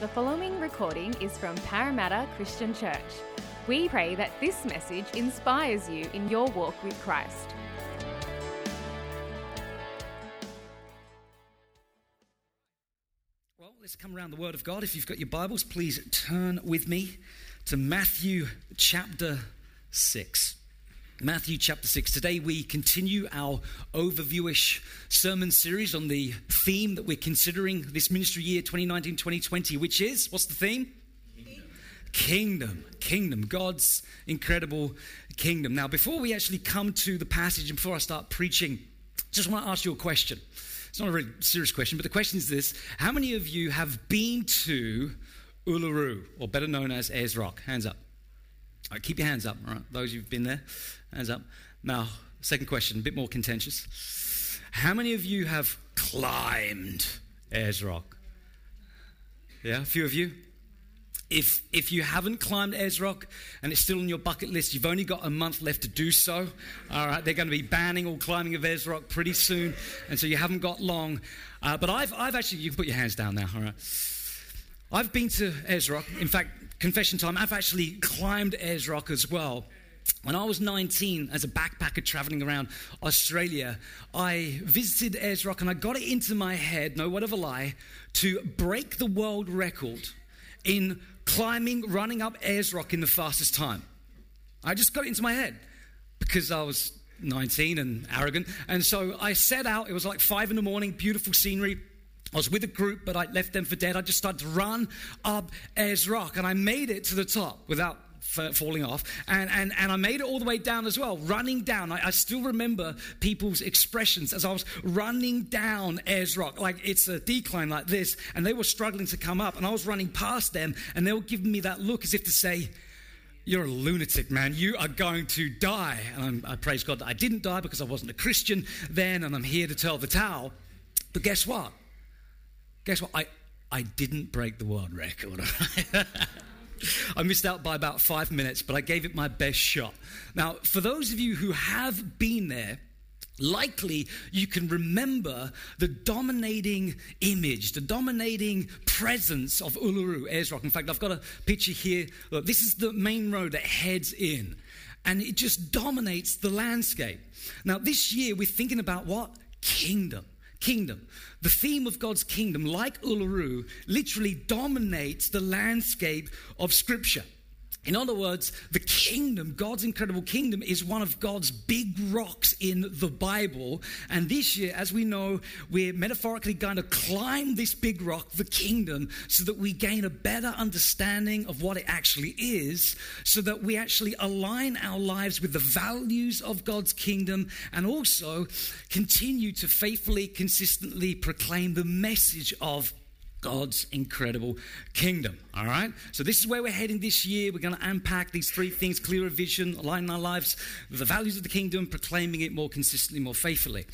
The following recording is from Parramatta Christian Church. We pray that this message inspires you in your walk with Christ. Well, let's come around the Word of God. If you've got your Bibles, please turn with me to Matthew chapter 6. Matthew chapter 6. Today we continue our overviewish sermon series on the theme that we're considering this ministry year 2019 2020, which is what's the theme? Kingdom. Kingdom. God's incredible kingdom. Now, before we actually come to the passage and before I start preaching, just want to ask you a question. It's not a really serious question, but the question is this How many of you have been to Uluru, or better known as Ayers Rock? Hands up. Keep your hands up, all right? Those who've been there, hands up. Now, second question, a bit more contentious. How many of you have climbed Ayers Rock? Yeah, a few of you? If, if you haven't climbed Ayers Rock and it's still on your bucket list, you've only got a month left to do so. All right, they're going to be banning all climbing of Ayers Rock pretty soon, and so you haven't got long. Uh, but I've, I've actually, you can put your hands down now, all right. I've been to Ayers Rock. In fact, confession time, I've actually climbed Ayers Rock as well. When I was 19, as a backpacker traveling around Australia, I visited Ayers Rock and I got it into my head, no word of a lie, to break the world record in climbing, running up Ayers Rock in the fastest time. I just got it into my head because I was 19 and arrogant. And so I set out, it was like five in the morning, beautiful scenery. I was with a group, but I left them for dead. I just started to run up Ayers Rock, and I made it to the top without falling off. And, and, and I made it all the way down as well, running down. I, I still remember people's expressions as I was running down Ayers Rock. Like it's a decline like this, and they were struggling to come up, and I was running past them, and they were giving me that look as if to say, you're a lunatic, man. You are going to die. And I'm, I praise God that I didn't die because I wasn't a Christian then, and I'm here to tell the tale. But guess what? Guess what? I, I didn't break the world record. I missed out by about five minutes, but I gave it my best shot. Now, for those of you who have been there, likely you can remember the dominating image, the dominating presence of Uluru, Ayers Rock. In fact, I've got a picture here. Look, this is the main road that heads in, and it just dominates the landscape. Now, this year we're thinking about what? Kingdom. Kingdom. The theme of God's kingdom, like Uluru, literally dominates the landscape of Scripture. In other words, the kingdom, God's incredible kingdom, is one of God's big rocks in the Bible. And this year, as we know, we're metaphorically going to climb this big rock, the kingdom, so that we gain a better understanding of what it actually is, so that we actually align our lives with the values of God's kingdom, and also continue to faithfully, consistently proclaim the message of God's incredible kingdom. All right? So, this is where we're heading this year. We're going to unpack these three things clearer vision, aligning our lives the values of the kingdom, proclaiming it more consistently, more faithfully.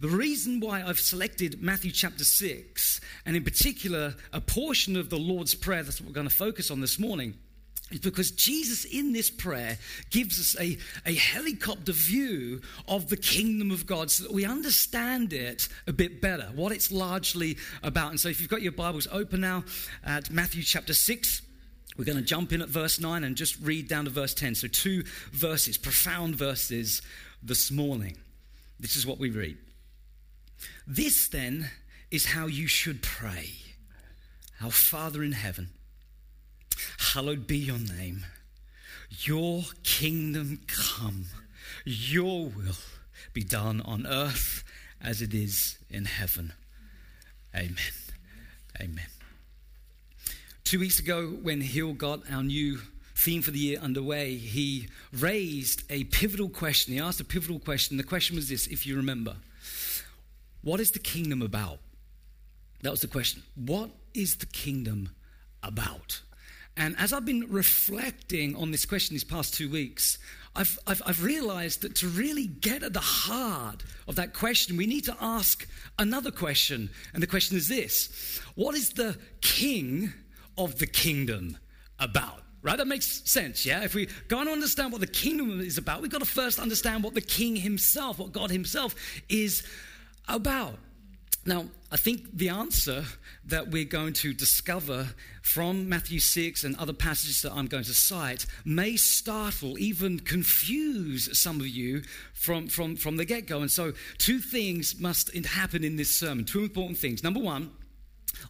The reason why I've selected Matthew chapter 6, and in particular, a portion of the Lord's Prayer, that's what we're going to focus on this morning is because Jesus in this prayer gives us a, a helicopter view of the kingdom of God so that we understand it a bit better, what it's largely about. And so if you've got your Bibles open now at Matthew chapter 6, we're going to jump in at verse 9 and just read down to verse 10. So, two verses, profound verses this morning. This is what we read. This then is how you should pray Our Father in heaven Hallowed be your name. Your kingdom come. Your will be done on earth as it is in heaven. Amen. Amen. Two weeks ago, when Hill got our new theme for the year underway, he raised a pivotal question. He asked a pivotal question. The question was this, if you remember What is the kingdom about? That was the question. What is the kingdom about? And as I've been reflecting on this question these past two weeks, I've, I've, I've, realized that to really get at the heart of that question, we need to ask another question. And the question is this What is the king of the kingdom about? Right? That makes sense, yeah? If we go to understand what the kingdom is about, we've got to first understand what the king himself, what God himself is about. Now, I think the answer that we're going to discover from Matthew 6 and other passages that I'm going to cite may startle, even confuse some of you from, from, from the get go. And so, two things must happen in this sermon, two important things. Number one,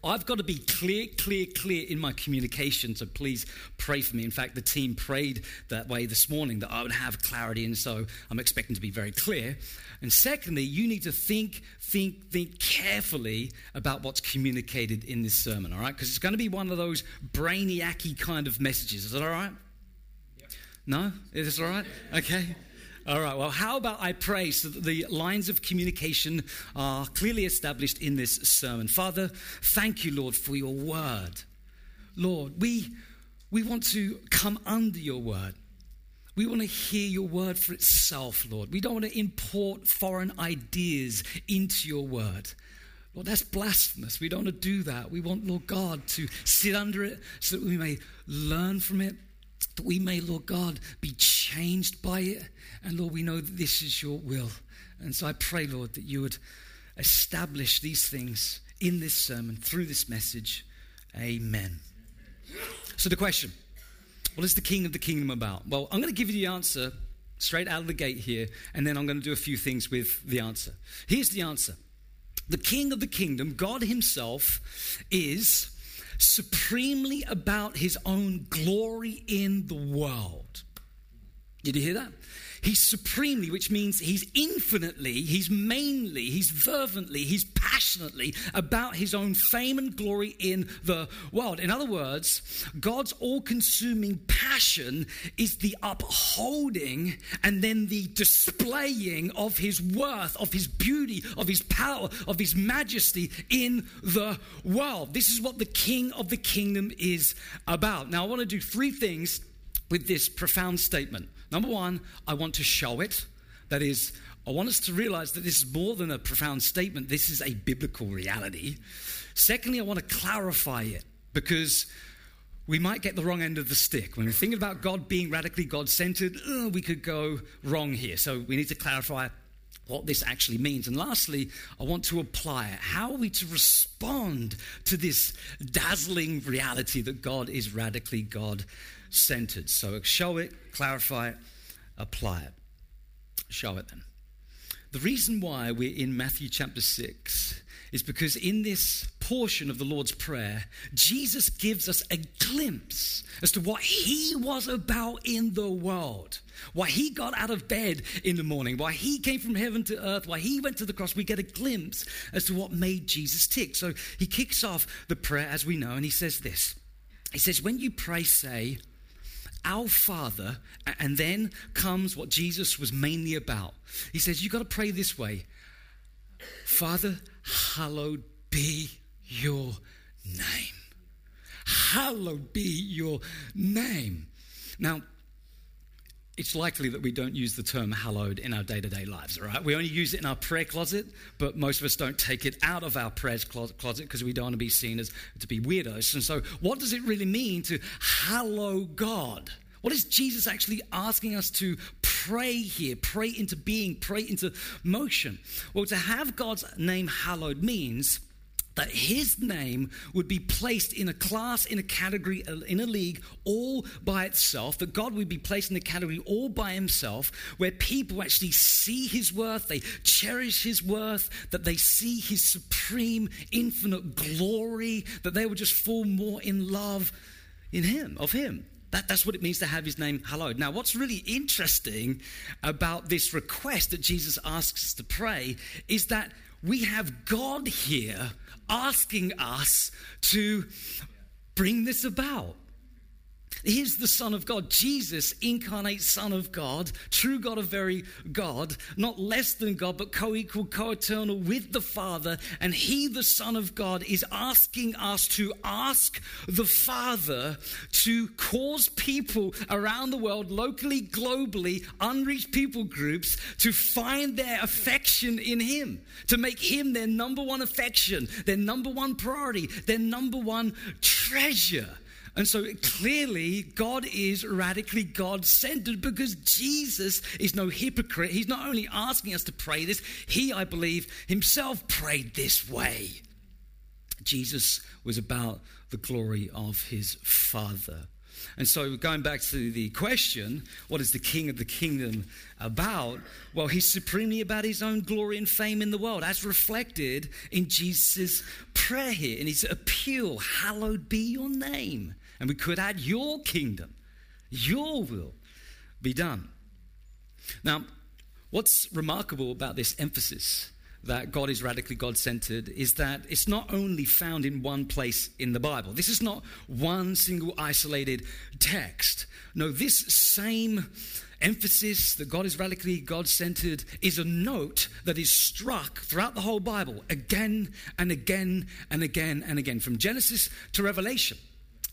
I've got to be clear, clear, clear in my communication, so please pray for me. In fact, the team prayed that way this morning that I would have clarity, and so I'm expecting to be very clear. And secondly, you need to think, think, think carefully about what's communicated in this sermon, all right? Because it's going to be one of those brainiacy kind of messages. Is that all right? Yep. No? Is this all right? Okay. All right, well, how about I pray so that the lines of communication are clearly established in this sermon? Father, thank you, Lord, for your word. Lord, we, we want to come under your word. We want to hear your word for itself, Lord. We don't want to import foreign ideas into your word. Lord, that's blasphemous. We don't want to do that. We want, Lord God, to sit under it so that we may learn from it, that we may, Lord God, be changed by it. And Lord, we know that this is your will. And so I pray, Lord, that you would establish these things in this sermon, through this message. Amen. So, the question what is the king of the kingdom about? Well, I'm going to give you the answer straight out of the gate here, and then I'm going to do a few things with the answer. Here's the answer The king of the kingdom, God Himself, is supremely about His own glory in the world. Did you hear that? He's supremely, which means he's infinitely, he's mainly, he's fervently, he's passionately about his own fame and glory in the world. In other words, God's all consuming passion is the upholding and then the displaying of his worth, of his beauty, of his power, of his majesty in the world. This is what the king of the kingdom is about. Now, I want to do three things with this profound statement. Number one, I want to show it. That is, I want us to realize that this is more than a profound statement, this is a biblical reality. Secondly, I want to clarify it because we might get the wrong end of the stick. When we think about God being radically God centered, uh, we could go wrong here. So we need to clarify what this actually means. And lastly, I want to apply it. How are we to respond to this dazzling reality that God is radically God centered. So show it, clarify it, apply it. Show it then. The reason why we're in Matthew chapter 6 is because in this portion of the Lord's Prayer, Jesus gives us a glimpse as to what he was about in the world. Why he got out of bed in the morning, why he came from heaven to earth, why he went to the cross. We get a glimpse as to what made Jesus tick. So he kicks off the prayer, as we know, and he says this He says, When you pray, say, our Father, and then comes what Jesus was mainly about. He says, You've got to pray this way Father, hallowed be your name. Hallowed be your name. Now, it's likely that we don't use the term hallowed in our day to day lives, all right? We only use it in our prayer closet, but most of us don't take it out of our prayer closet because we don't want to be seen as to be weirdos. And so, what does it really mean to hallow God? What is Jesus actually asking us to pray here? Pray into being, pray into motion. Well, to have God's name hallowed means that his name would be placed in a class, in a category, uh, in a league all by itself, that God would be placed in a category all by himself, where people actually see his worth, they cherish his worth, that they see his supreme, infinite glory, that they would just fall more in love in him, of him. That, that's what it means to have his name hallowed. Now, what's really interesting about this request that Jesus asks us to pray is that we have God here asking us to bring this about. He's the Son of God. Jesus, incarnate Son of God, true God of very God, not less than God, but co equal, co eternal with the Father. And He, the Son of God, is asking us to ask the Father to cause people around the world, locally, globally, unreached people groups, to find their affection in Him, to make Him their number one affection, their number one priority, their number one treasure. And so clearly, God is radically God centered because Jesus is no hypocrite. He's not only asking us to pray this, he, I believe, himself prayed this way. Jesus was about the glory of his Father. And so, going back to the question, what is the king of the kingdom about? Well, he's supremely about his own glory and fame in the world, as reflected in Jesus' prayer here, in his appeal, Hallowed be your name. And we could add, Your kingdom, your will be done. Now, what's remarkable about this emphasis that God is radically God centered is that it's not only found in one place in the Bible. This is not one single isolated text. No, this same emphasis that God is radically God centered is a note that is struck throughout the whole Bible again and again and again and again, from Genesis to Revelation.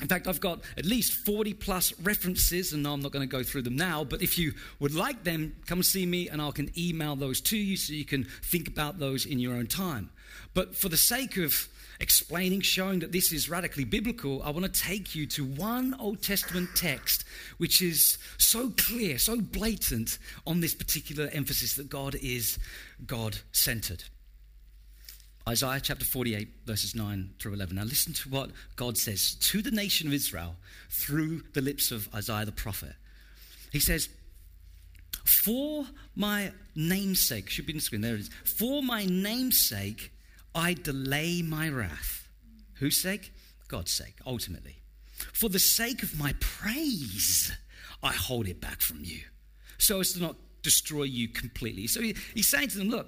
In fact, I've got at least 40 plus references, and I'm not going to go through them now, but if you would like them, come see me and I can email those to you so you can think about those in your own time. But for the sake of explaining, showing that this is radically biblical, I want to take you to one Old Testament text which is so clear, so blatant on this particular emphasis that God is God centered. Isaiah chapter 48, verses 9 through 11. Now, listen to what God says to the nation of Israel through the lips of Isaiah the prophet. He says, For my namesake, should be in the screen, there it is. For my namesake, I delay my wrath. Whose sake? God's sake, ultimately. For the sake of my praise, I hold it back from you, so as to not destroy you completely. So he, he's saying to them, Look,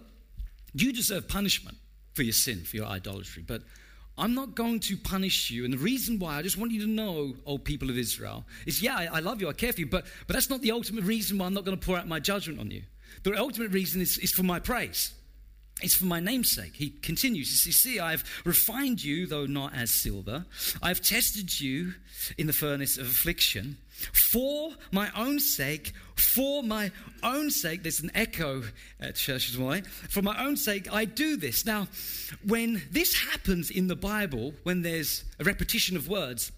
you deserve punishment for your sin, for your idolatry. But I'm not going to punish you. And the reason why I just want you to know, old people of Israel, is yeah, I, I love you, I care for you, but, but that's not the ultimate reason why I'm not going to pour out my judgment on you. The ultimate reason is, is for my praise. It's for my namesake. He continues. You see, I've refined you, though not as silver. I've tested you in the furnace of affliction. For my own sake, for my own sake, there's an echo at Church's Way. For my own sake, I do this. Now, when this happens in the Bible, when there's a repetition of words,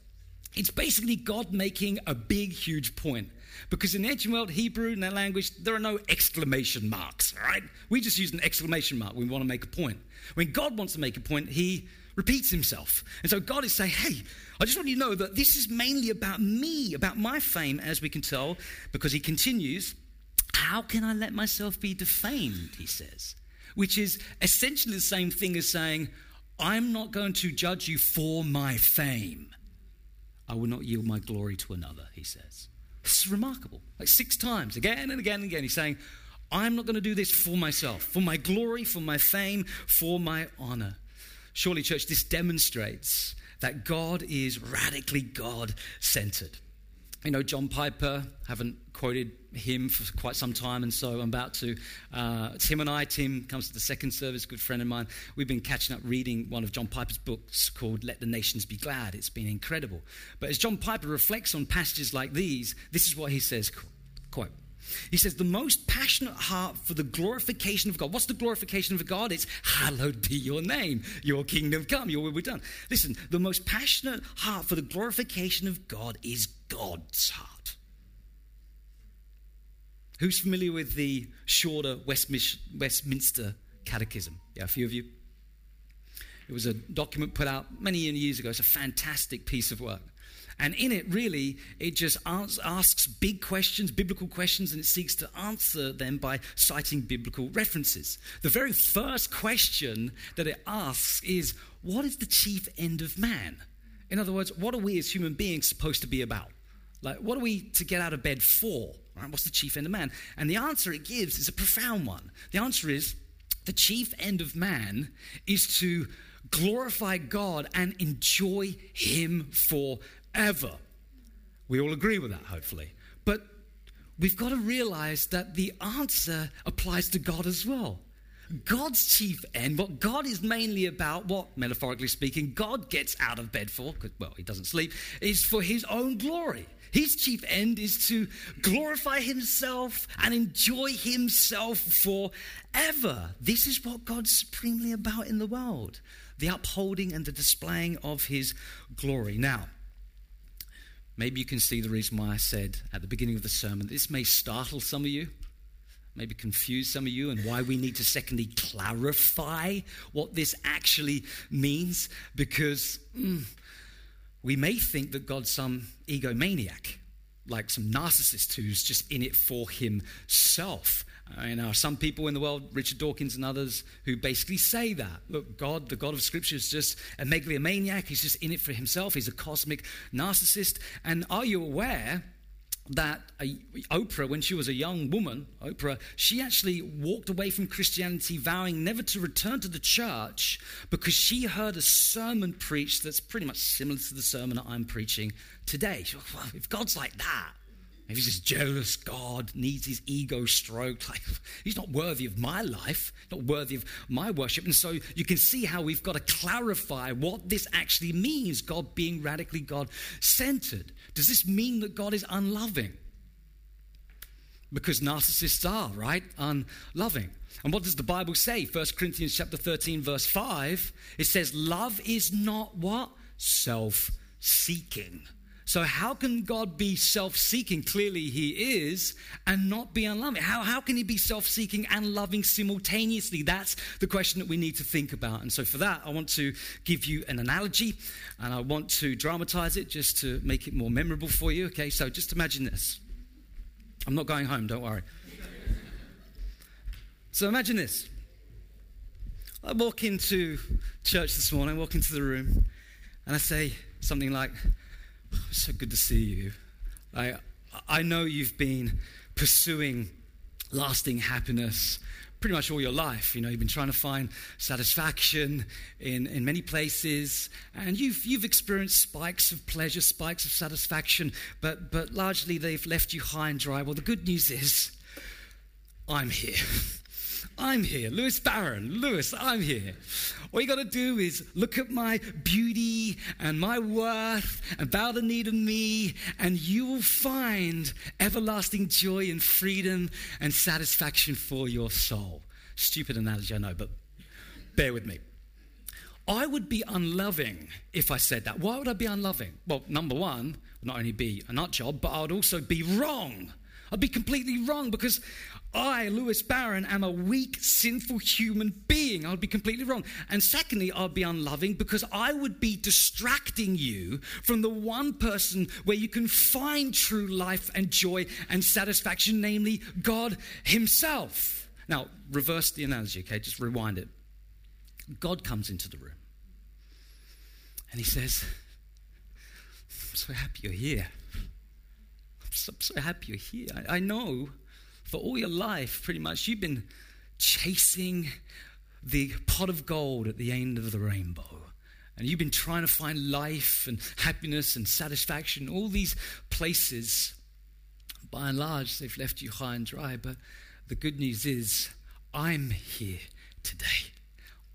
it's basically God making a big, huge point. Because in the ancient world, Hebrew, in that language, there are no exclamation marks, right? We just use an exclamation mark when we want to make a point. When God wants to make a point, he repeats himself. And so God is saying, hey, I just want you to know that this is mainly about me, about my fame, as we can tell, because he continues, how can I let myself be defamed, he says, which is essentially the same thing as saying, I'm not going to judge you for my fame. I will not yield my glory to another, he says. This is remarkable. Like six times, again and again and again, he's saying, I'm not going to do this for myself, for my glory, for my fame, for my honor. Surely, church, this demonstrates that God is radically God centered. You know, John Piper, haven't quoted him for quite some time, and so I'm about to. Uh, Tim and I, Tim comes to the second service, good friend of mine. We've been catching up reading one of John Piper's books called Let the Nations Be Glad. It's been incredible. But as John Piper reflects on passages like these, this is what he says quote, he says, the most passionate heart for the glorification of God. What's the glorification of God? It's hallowed be your name, your kingdom come, your will be done. Listen, the most passionate heart for the glorification of God is God's heart. Who's familiar with the shorter Westminster Catechism? Yeah, a few of you. It was a document put out many years ago. It's a fantastic piece of work. And in it, really, it just asks big questions, biblical questions, and it seeks to answer them by citing biblical references. The very first question that it asks is What is the chief end of man? In other words, what are we as human beings supposed to be about? Like, what are we to get out of bed for? Right? What's the chief end of man? And the answer it gives is a profound one. The answer is the chief end of man is to glorify God and enjoy Him forever. We all agree with that, hopefully. But we've got to realize that the answer applies to God as well. God's chief end, what God is mainly about, what, metaphorically speaking, God gets out of bed for, well, he doesn't sleep, is for his own glory. His chief end is to glorify himself and enjoy himself forever. This is what God's supremely about in the world the upholding and the displaying of his glory. Now, maybe you can see the reason why I said at the beginning of the sermon this may startle some of you, maybe confuse some of you, and why we need to secondly clarify what this actually means because mm, we may think that God's some egomaniac, like some narcissist who's just in it for himself. And there are some people in the world, Richard Dawkins and others, who basically say that. Look, God, the God of Scripture, is just a megalomaniac. He's just in it for himself. He's a cosmic narcissist. And are you aware that Oprah, when she was a young woman, Oprah, she actually walked away from Christianity, vowing never to return to the church because she heard a sermon preached that's pretty much similar to the sermon that I'm preaching today. She, well, if God's like that, he's just jealous God, needs his ego stroked, like he's not worthy of my life, not worthy of my worship. And so you can see how we've got to clarify what this actually means, God being radically God centered. Does this mean that God is unloving? Because narcissists are, right? Unloving. And what does the Bible say? 1 Corinthians chapter 13, verse 5. It says, Love is not what? Self-seeking. So, how can God be self seeking? Clearly, He is, and not be unloving. How, how can He be self seeking and loving simultaneously? That's the question that we need to think about. And so, for that, I want to give you an analogy and I want to dramatize it just to make it more memorable for you. Okay, so just imagine this. I'm not going home, don't worry. So, imagine this. I walk into church this morning, I walk into the room, and I say something like, so good to see you. I, I know you've been pursuing lasting happiness pretty much all your life. You know, you've been trying to find satisfaction in, in many places, and you've, you've experienced spikes of pleasure, spikes of satisfaction, but, but largely they've left you high and dry. Well, the good news is, I'm here. I'm here. Lewis Barron. Lewis, I'm here. All you got to do is look at my beauty and my worth and bow the knee to me, and you will find everlasting joy and freedom and satisfaction for your soul. Stupid analogy, I know, but bear with me. I would be unloving if I said that. Why would I be unloving? Well, number one, not only be a nut job, but I would also be wrong. I'd be completely wrong because I, Lewis Barron, am a weak, sinful human being. I'd be completely wrong. And secondly, I'd be unloving because I would be distracting you from the one person where you can find true life and joy and satisfaction, namely God Himself. Now, reverse the analogy, okay? Just rewind it. God comes into the room and He says, I'm so happy you're here. I'm so, so happy you're here. I, I know for all your life, pretty much, you've been chasing the pot of gold at the end of the rainbow. And you've been trying to find life and happiness and satisfaction, all these places. By and large, they've left you high and dry. But the good news is, I'm here today.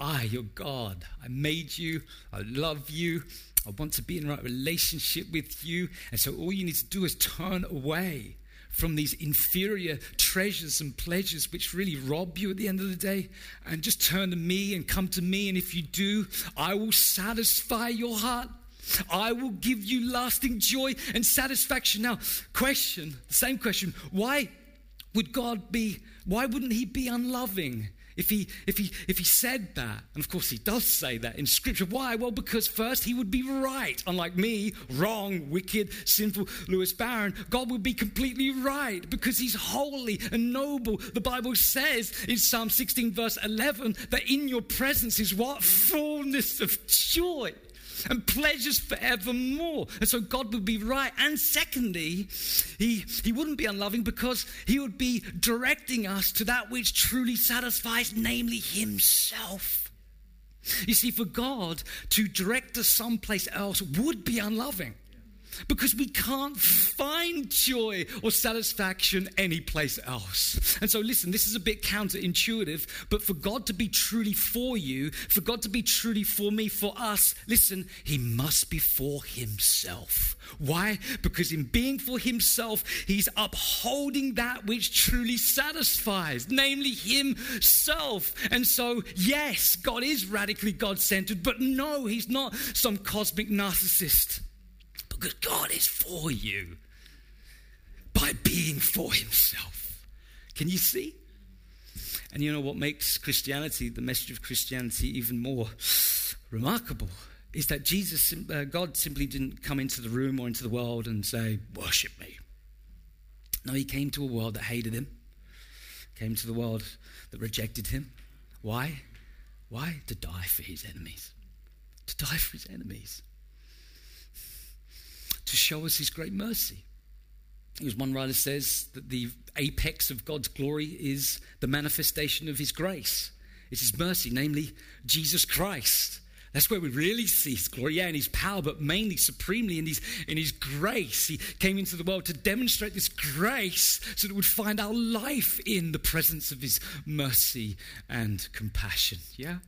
I, your God, I made you, I love you, I want to be in right relationship with you. And so all you need to do is turn away from these inferior treasures and pleasures which really rob you at the end of the day and just turn to me and come to me. And if you do, I will satisfy your heart. I will give you lasting joy and satisfaction. Now, question, the same question, why would God be, why wouldn't He be unloving? If he, if, he, if he said that, and of course he does say that in Scripture, why? Well, because first he would be right, unlike me, wrong, wicked, sinful Lewis Barron. God would be completely right because he's holy and noble. The Bible says in Psalm 16, verse 11, that in your presence is what? Fullness of joy and pleasures forevermore. And so God would be right. And secondly, he, he wouldn't be unloving because he would be directing us to that which truly satisfies, namely Himself. You see, for God to direct us someplace else would be unloving because we can't find joy or satisfaction anyplace else. And so, listen, this is a bit counterintuitive, but for God to be truly for you, for God to be truly for me, for us, listen, He must be for Himself. Why? Because in being for Himself, He's upholding that which truly satisfies, namely Himself. And so, yes, God is radically God centered, but no, He's not some cosmic narcissist. Because God is for you by being for himself. Can you see? And you know what makes Christianity, the message of Christianity, even more remarkable is that Jesus, uh, God simply didn't come into the room or into the world and say, Worship me. No, he came to a world that hated him, came to the world that rejected him. Why? Why? To die for his enemies. To die for his enemies. To show us his great mercy. As one writer says, that the apex of God's glory is the manifestation of his grace. It's his mercy, namely Jesus Christ. That's where we really see his glory, yeah, in his power, but mainly, supremely, in his, in his grace. He came into the world to demonstrate this grace so that we'd find our life in the presence of his mercy and compassion, yeah?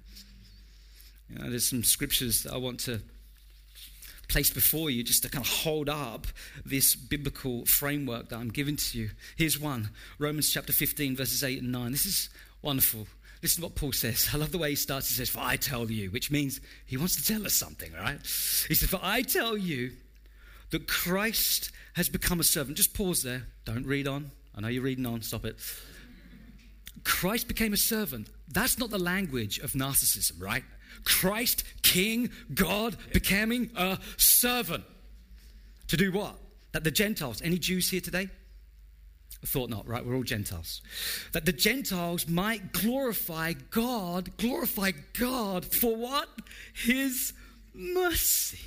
You know, there's some scriptures that I want to place before you just to kind of hold up this biblical framework that I'm giving to you. Here's one Romans chapter 15, verses 8 and 9. This is wonderful. Listen to what Paul says. I love the way he starts. He says, For I tell you, which means he wants to tell us something, right? He says, For I tell you that Christ has become a servant. Just pause there. Don't read on. I know you're reading on. Stop it. Christ became a servant. That's not the language of narcissism, right? Christ, King, God, becoming a servant. To do what? That the Gentiles, any Jews here today? I thought not, right? We're all Gentiles. That the Gentiles might glorify God, glorify God for what? His mercy.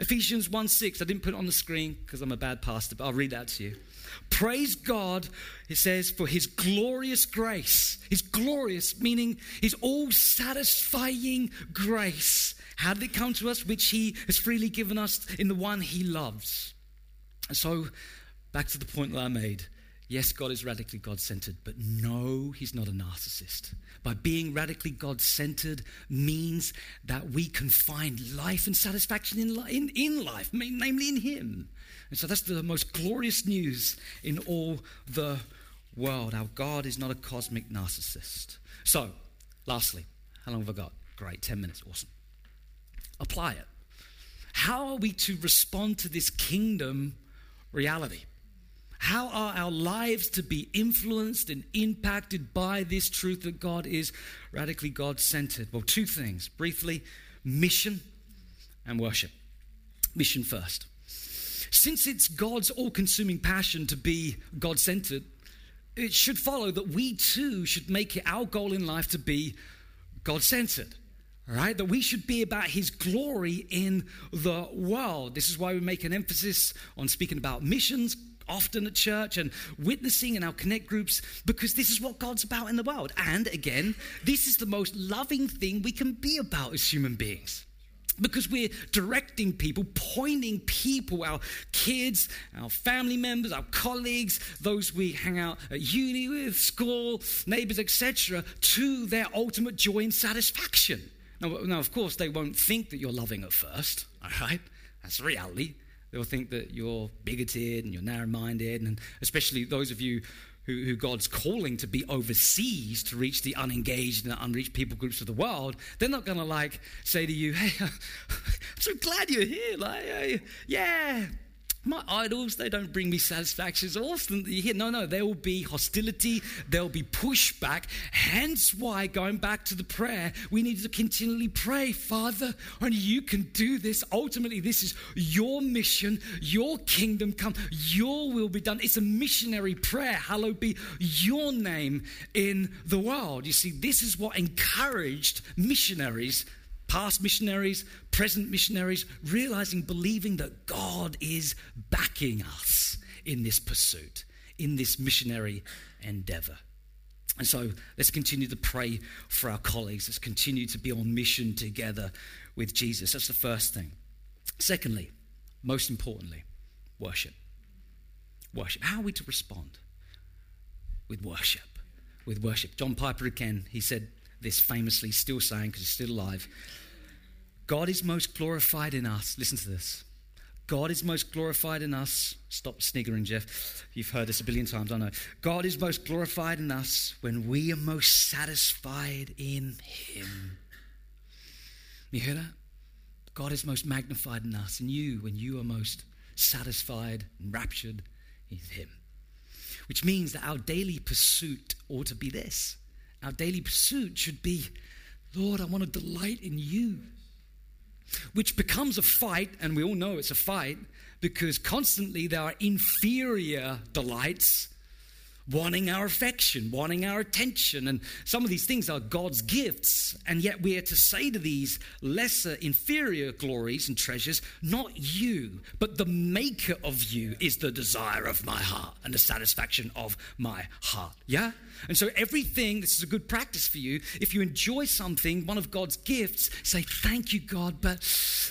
Ephesians 1 6, I didn't put it on the screen because I'm a bad pastor, but I'll read that to you. Praise God, it says, for his glorious grace. His glorious, meaning his all satisfying grace. How did it come to us? Which he has freely given us in the one he loves. And so back to the point that I made. Yes, God is radically God centered, but no, He's not a narcissist. By being radically God centered means that we can find life and satisfaction in, in, in life, namely in Him. And so that's the most glorious news in all the world. Our God is not a cosmic narcissist. So, lastly, how long have I got? Great, 10 minutes, awesome. Apply it. How are we to respond to this kingdom reality? How are our lives to be influenced and impacted by this truth that God is radically God centered? Well, two things briefly mission and worship. Mission first. Since it's God's all consuming passion to be God centered, it should follow that we too should make it our goal in life to be God centered right? That we should be about his glory in the world. This is why we make an emphasis on speaking about missions, often at church and witnessing in our connect groups because this is what God's about in the world. And again, this is the most loving thing we can be about as human beings. Because we're directing people, pointing people, our kids, our family members, our colleagues, those we hang out at uni with, school, neighbors, etc., to their ultimate joy and satisfaction. Now, now, of course, they won't think that you're loving at first, all right? That's reality. They'll think that you're bigoted and you're narrow minded, and especially those of you who, who, God's calling to be overseas to reach the unengaged and the unreached people groups of the world, they're not going to like say to you, "Hey, I'm so glad you're here." Like, yeah, my idols, they don't bring me satisfaction. It's that you're here. No, no, there will be hostility, there'll be pushback. Hence why, going back to the prayer, we need to continually pray, Father, only you can do this. Ultimately, this is your mission, your kingdom come, your will be done. It's a missionary prayer. Hallowed be your name in the world. You see, this is what encouraged missionaries past missionaries, present missionaries, realizing, believing that God is backing us in this pursuit, in this missionary endeavor. And so let's continue to pray for our colleagues. Let's continue to be on mission together with Jesus. That's the first thing. Secondly, most importantly, worship. Worship. How are we to respond? With worship. With worship. John Piper again, he said, this famously, still saying because he's still alive God is most glorified in us. Listen to this. God is most glorified in us. Stop sniggering, Jeff. You've heard this a billion times, I know. God is most glorified in us when we are most satisfied in Him. You hear that? God is most magnified in us, in you, when you are most satisfied and raptured in Him. Which means that our daily pursuit ought to be this. Our daily pursuit should be, Lord, I want to delight in you. Which becomes a fight, and we all know it's a fight, because constantly there are inferior delights wanting our affection, wanting our attention. And some of these things are God's gifts. And yet we are to say to these lesser, inferior glories and treasures, not you, but the maker of you is the desire of my heart and the satisfaction of my heart. Yeah? And so everything, this is a good practice for you. If you enjoy something, one of God's gifts, say, Thank you, God, but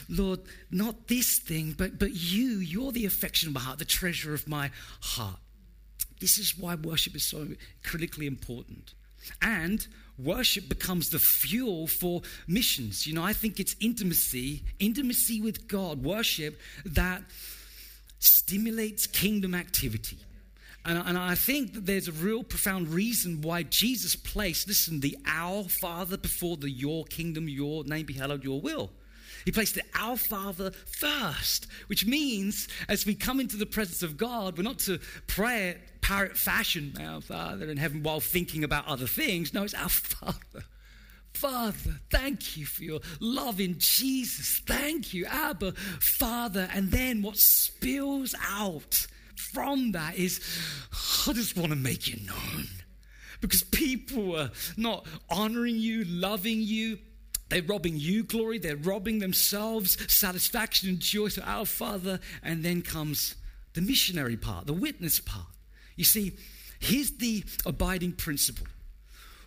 Lord, not this thing, but, but you, you're the affection of my heart, the treasure of my heart. This is why worship is so critically important. And worship becomes the fuel for missions. You know, I think it's intimacy, intimacy with God, worship that stimulates kingdom activity. And, and, I think that there's a real profound reason why Jesus placed, listen, the Our Father before the Your kingdom, Your name be hallowed, Your will. He placed the Our Father first, which means as we come into the presence of God, we're not to pray parrot fashion, our Father in heaven, while thinking about other things. No, it's our Father. Father, thank you for your love in Jesus. Thank you, Abba, Father. And then what spills out from that is, I just want to make you known. Because people are not honoring you, loving you, they're robbing you glory, they're robbing themselves satisfaction and joy to our Father. And then comes the missionary part, the witness part. You see, here's the abiding principle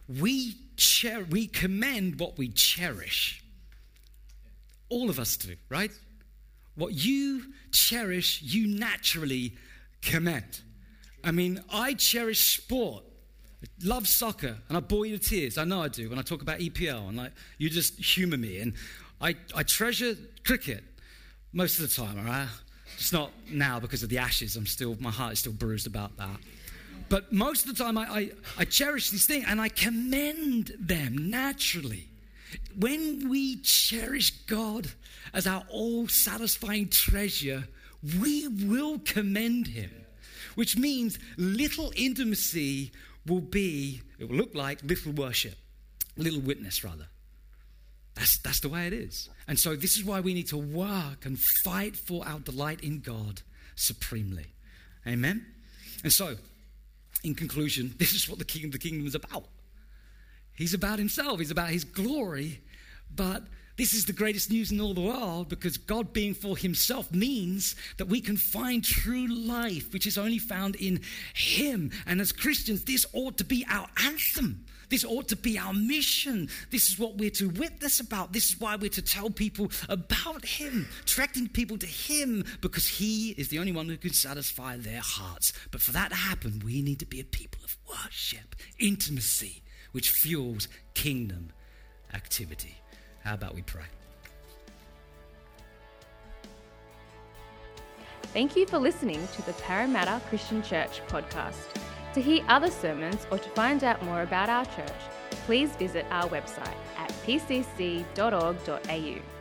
we, cher- we commend what we cherish. All of us do, right? What you cherish, you naturally commend. I mean, I cherish sport. I love soccer, and I bore you to tears. I know I do when I talk about EPL, and like you just humor me. And I, I treasure cricket most of the time. All right, it's not now because of the ashes. I'm still, my heart is still bruised about that. But most of the time, I, I, I cherish these things and I commend them naturally. When we cherish God as our all satisfying treasure, we will commend Him, which means little intimacy will be, it will look like little worship, little witness, rather. That's, that's the way it is. And so, this is why we need to work and fight for our delight in God supremely. Amen? And so, in conclusion, this is what the King of the Kingdom is about. He's about himself, he's about his glory, but this is the greatest news in all the world because God being for himself means that we can find true life, which is only found in him. And as Christians, this ought to be our anthem. This ought to be our mission. This is what we're to witness about. This is why we're to tell people about Him, attracting people to Him, because He is the only one who can satisfy their hearts. But for that to happen, we need to be a people of worship, intimacy, which fuels kingdom activity. How about we pray? Thank you for listening to the Parramatta Christian Church podcast. To hear other sermons or to find out more about our church, please visit our website at pcc.org.au.